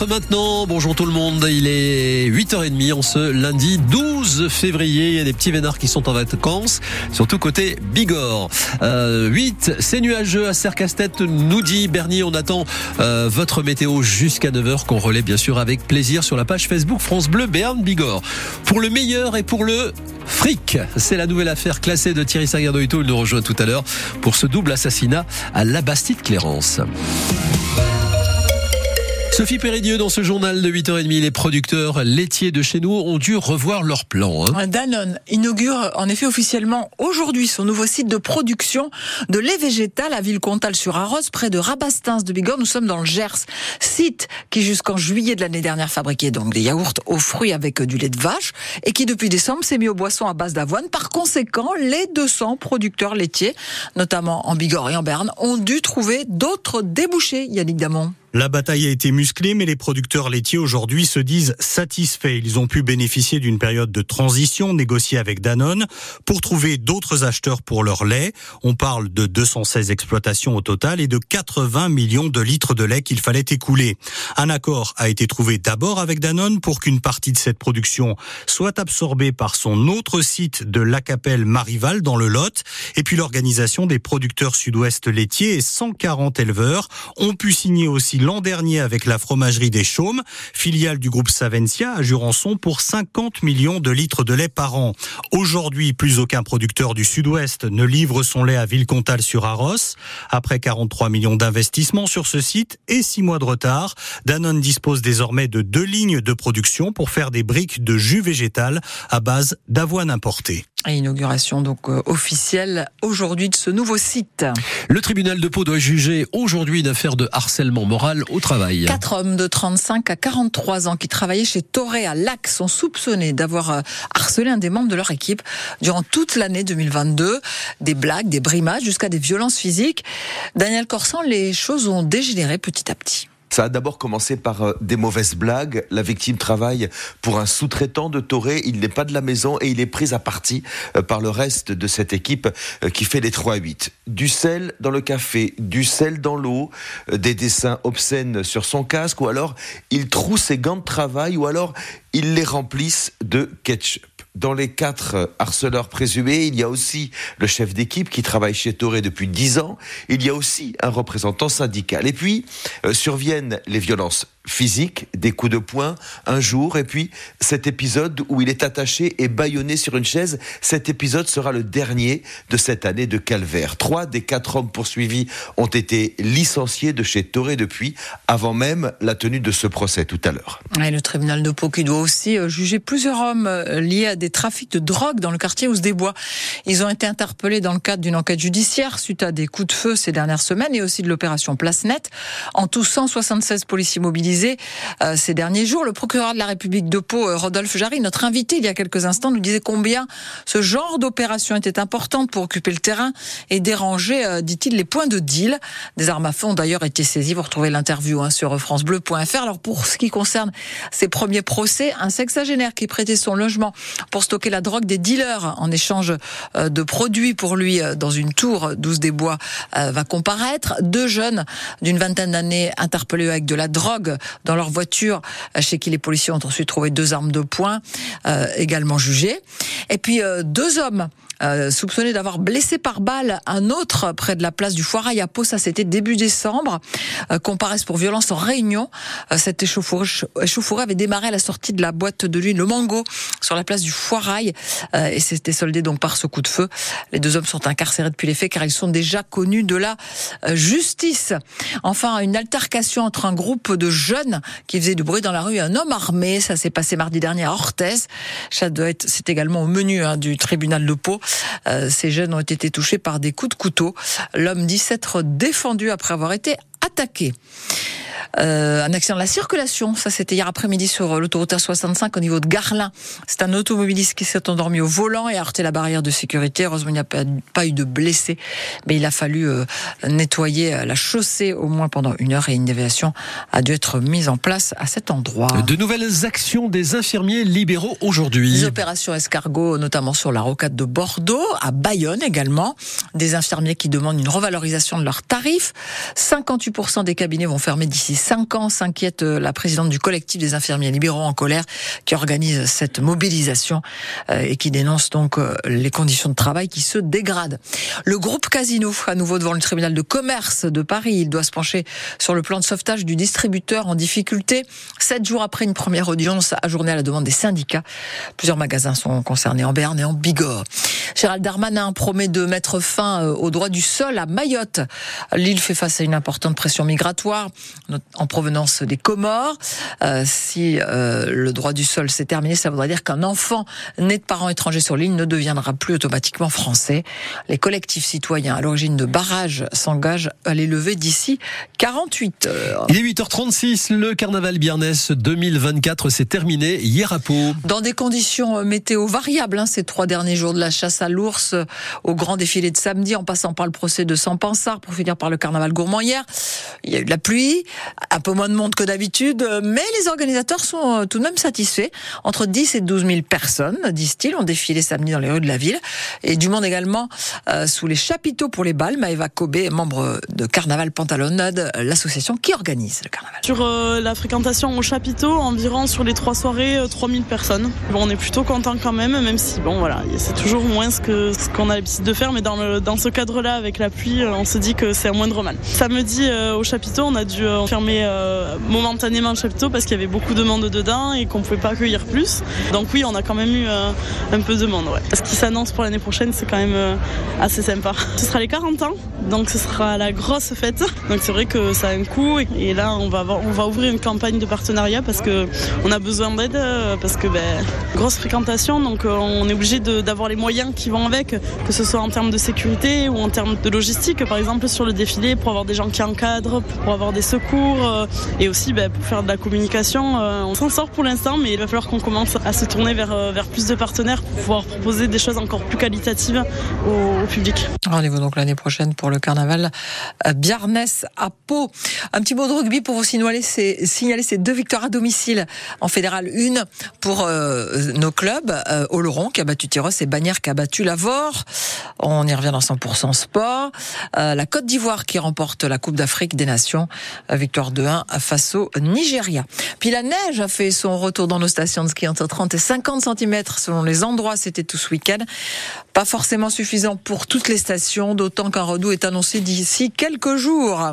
4 maintenant. Bonjour tout le monde. Il est 8h30 en ce lundi 12 février. Il y a des petits vénards qui sont en vacances, surtout côté Bigorre. Euh, 8, c'est nuageux à Serre-Castet, nous dit Bernier. On attend euh, votre météo jusqu'à 9h qu'on relaie bien sûr avec plaisir sur la page Facebook France Bleu Béarn Bigorre. Pour le meilleur et pour le fric, c'est la nouvelle affaire classée de Thierry Sagardoito. Il nous rejoint tout à l'heure pour ce double assassinat à la Bastide-Clérance. Sophie Péridieu, dans ce journal de 8h30, les producteurs laitiers de chez nous ont dû revoir leur plan. Hein. Danone inaugure en effet officiellement aujourd'hui son nouveau site de production de lait végétal à Villecontal-sur-Arros, près de Rabastins de Bigorre. Nous sommes dans le Gers, site qui jusqu'en juillet de l'année dernière fabriquait donc des yaourts aux fruits avec du lait de vache et qui depuis décembre s'est mis aux boissons à base d'avoine. Par conséquent, les 200 producteurs laitiers, notamment en Bigorre et en Berne, ont dû trouver d'autres débouchés, Yannick Damon. La bataille a été musclée, mais les producteurs laitiers aujourd'hui se disent satisfaits. Ils ont pu bénéficier d'une période de transition négociée avec Danone pour trouver d'autres acheteurs pour leur lait. On parle de 216 exploitations au total et de 80 millions de litres de lait qu'il fallait écouler. Un accord a été trouvé d'abord avec Danone pour qu'une partie de cette production soit absorbée par son autre site de La Capelle Marival dans le Lot. Et puis l'organisation des producteurs sud-ouest laitiers et 140 éleveurs ont pu signer aussi l'an dernier avec la fromagerie des Chaumes, filiale du groupe Savencia à Jurançon pour 50 millions de litres de lait par an. Aujourd'hui, plus aucun producteur du sud-ouest ne livre son lait à Villecontal sur Arros. Après 43 millions d'investissements sur ce site et 6 mois de retard, Danone dispose désormais de deux lignes de production pour faire des briques de jus végétal à base d'avoine importée. Inauguration donc euh, officielle aujourd'hui de ce nouveau site. Le tribunal de Pau doit juger aujourd'hui une affaire de harcèlement moral au travail. Quatre hommes de 35 à 43 ans qui travaillaient chez Toré à Lac sont soupçonnés d'avoir euh, harcelé un des membres de leur équipe durant toute l'année 2022. Des blagues, des brimades jusqu'à des violences physiques. Daniel Corsan, les choses ont dégénéré petit à petit. Ça a d'abord commencé par euh, des mauvaises blagues. La victime travaille pour un sous-traitant de Toré. Il n'est pas de la maison et il est pris à partie euh, par le reste de cette équipe euh, qui fait les 3-8. Du sel dans le café, du sel dans l'eau, des dessins obscènes sur son casque ou alors il troue ses gants de travail ou alors il les remplisse de ketchup. Dans les quatre harceleurs présumés, il y a aussi le chef d'équipe qui travaille chez Toré depuis dix ans. Il y a aussi un représentant syndical. Et puis euh, surviennent les violences physiques, des coups de poing un jour, et puis cet épisode où il est attaché et bâillonné sur une chaise. Cet épisode sera le dernier de cette année de calvaire. Trois des quatre hommes poursuivis ont été licenciés de chez Toré depuis, avant même la tenue de ce procès tout à l'heure. Le tribunal de Pau qui doit aussi euh, juger plusieurs hommes euh, liés à des trafics de drogue dans le quartier Ouse-des-Bois. Ils ont été interpellés dans le cadre d'une enquête judiciaire suite à des coups de feu ces dernières semaines et aussi de l'opération Place Net. En tout, 176 policiers mobilisés euh, ces derniers jours. Le procureur de la République de Pau, euh, Rodolphe Jarry, notre invité il y a quelques instants, nous disait combien ce genre d'opération était importante pour occuper le terrain et déranger, euh, dit-il, les points de deal. Des armes à feu ont d'ailleurs été saisies. Vous retrouvez l'interview hein, sur francebleu.fr. Alors pour ce qui concerne ces premiers procès, un sexagénaire qui prêtait son logement pour stocker la drogue des dealers en échange de produits pour lui dans une tour 12 des Bois va comparaître. Deux jeunes d'une vingtaine d'années interpellés avec de la drogue dans leur voiture, chez qui les policiers ont ensuite trouvé deux armes de poing, également jugées. Et puis deux hommes euh, soupçonné d'avoir blessé par balle un autre près de la place du Foirail à Pau. Ça, c'était début décembre. Euh, comparaissent pour violence en réunion. Euh, cette échauffourée, avait démarré à la sortie de la boîte de nuit Le Mango sur la place du Foirail euh, et c'était soldé donc par ce coup de feu. Les deux hommes sont incarcérés depuis les faits car ils sont déjà connus de la justice. Enfin, une altercation entre un groupe de jeunes qui faisaient du bruit dans la rue et un homme armé. Ça s'est passé mardi dernier à Orthez. C'est également au menu hein, du tribunal de Pau. Euh, ces jeunes ont été touchés par des coups de couteau. L'homme dit s'être défendu après avoir été attaqué. Euh, un accident de la circulation. Ça, c'était hier après-midi sur l'autoroute A65 au niveau de Garlin. C'est un automobiliste qui s'est endormi au volant et a heurté la barrière de sécurité. Heureusement, il n'y a pas, eu de blessés, mais il a fallu euh, nettoyer la chaussée au moins pendant une heure et une déviation a dû être mise en place à cet endroit. De nouvelles actions des infirmiers libéraux aujourd'hui. Des opérations escargot, notamment sur la rocade de Bordeaux, à Bayonne également. Des infirmiers qui demandent une revalorisation de leurs tarifs. 58% des cabinets vont fermer d'ici d'ici cinq ans, s'inquiète la présidente du collectif des infirmiers libéraux en colère qui organise cette mobilisation et qui dénonce donc les conditions de travail qui se dégradent. Le groupe Casino, à nouveau devant le tribunal de commerce de Paris, il doit se pencher sur le plan de sauvetage du distributeur en difficulté. Sept jours après une première audience ajournée à la demande des syndicats, plusieurs magasins sont concernés en Berne et en Bigorre. Gérald Darmanin promet de mettre fin euh, au droit du sol à Mayotte. L'île fait face à une importante pression migratoire en provenance des Comores. Euh, si euh, le droit du sol s'est terminé, ça voudrait dire qu'un enfant né de parents étrangers sur l'île ne deviendra plus automatiquement français. Les collectifs citoyens à l'origine de barrages s'engagent à les lever d'ici 48 heures. Il est 8h36, le carnaval Biarnès 2024 s'est terminé hier à Pau. Dans des conditions météo variables, hein, ces trois derniers jours de la chasse à l'ours, au grand défilé de samedi, en passant par le procès de Saint-Pansard pour finir par le carnaval gourmand hier. Il y a eu de la pluie, un peu moins de monde que d'habitude, mais les organisateurs sont tout de même satisfaits. Entre 10 et 12 000 personnes, disent-ils, ont défilé samedi dans les rues de la ville. Et du monde également euh, sous les chapiteaux pour les balles. Maëva Kobe, membre de Carnaval Pantalonnade, l'association qui organise le carnaval. Sur euh, la fréquentation au chapiteau, environ sur les trois soirées, 3000 euh, personnes. Bon, on est plutôt content quand même, même si, bon, voilà, c'est toujours moins ce que ce qu'on a l'habitude de faire, mais dans, le, dans ce cadre-là, avec la pluie, on se dit que c'est un moindre mal. Samedi, au chapiteau, on a dû fermer momentanément le chapiteau parce qu'il y avait beaucoup de monde dedans et qu'on pouvait pas accueillir plus. Donc oui, on a quand même eu un peu de monde. Ce qui s'annonce pour l'année prochaine, c'est quand même assez sympa. Ce sera les 40 ans, donc ce sera la grosse fête. Donc c'est vrai que ça a un coût et là on va on va ouvrir une campagne de partenariat parce que on a besoin d'aide parce que ben, grosse fréquentation donc euh, on est obligé d'avoir les moyens qui vont avec, que ce soit en termes de sécurité ou en termes de logistique. Par exemple sur le défilé pour avoir des gens qui encadrent, pour avoir des secours euh, et aussi ben, pour faire de la communication. Euh, on s'en sort pour l'instant mais il va falloir qu'on commence à se tourner vers, vers plus de partenaires pour pouvoir proposer des choses encore plus qualitatives au, public. Rendez-vous donc l'année prochaine pour le carnaval Biarnès à Pau. Un petit mot de rugby pour vous signaler ces, signaler ces deux victoires à domicile en fédéral. Une pour euh, nos clubs, euh, Oloron qui a battu Tyros et Bagnères qui a battu Lavore. On y revient dans 100% sport. Euh, la Côte d'Ivoire qui remporte la Coupe d'Afrique des Nations. Victoire 2-1 face au Nigeria. Puis la neige a fait son retour dans nos stations de ski entre 30 et 50 cm selon les endroits. C'était tout ce week-end. Pas forcément suffisant pour toutes les stations, d'autant qu'un redout est annoncé d'ici quelques jours.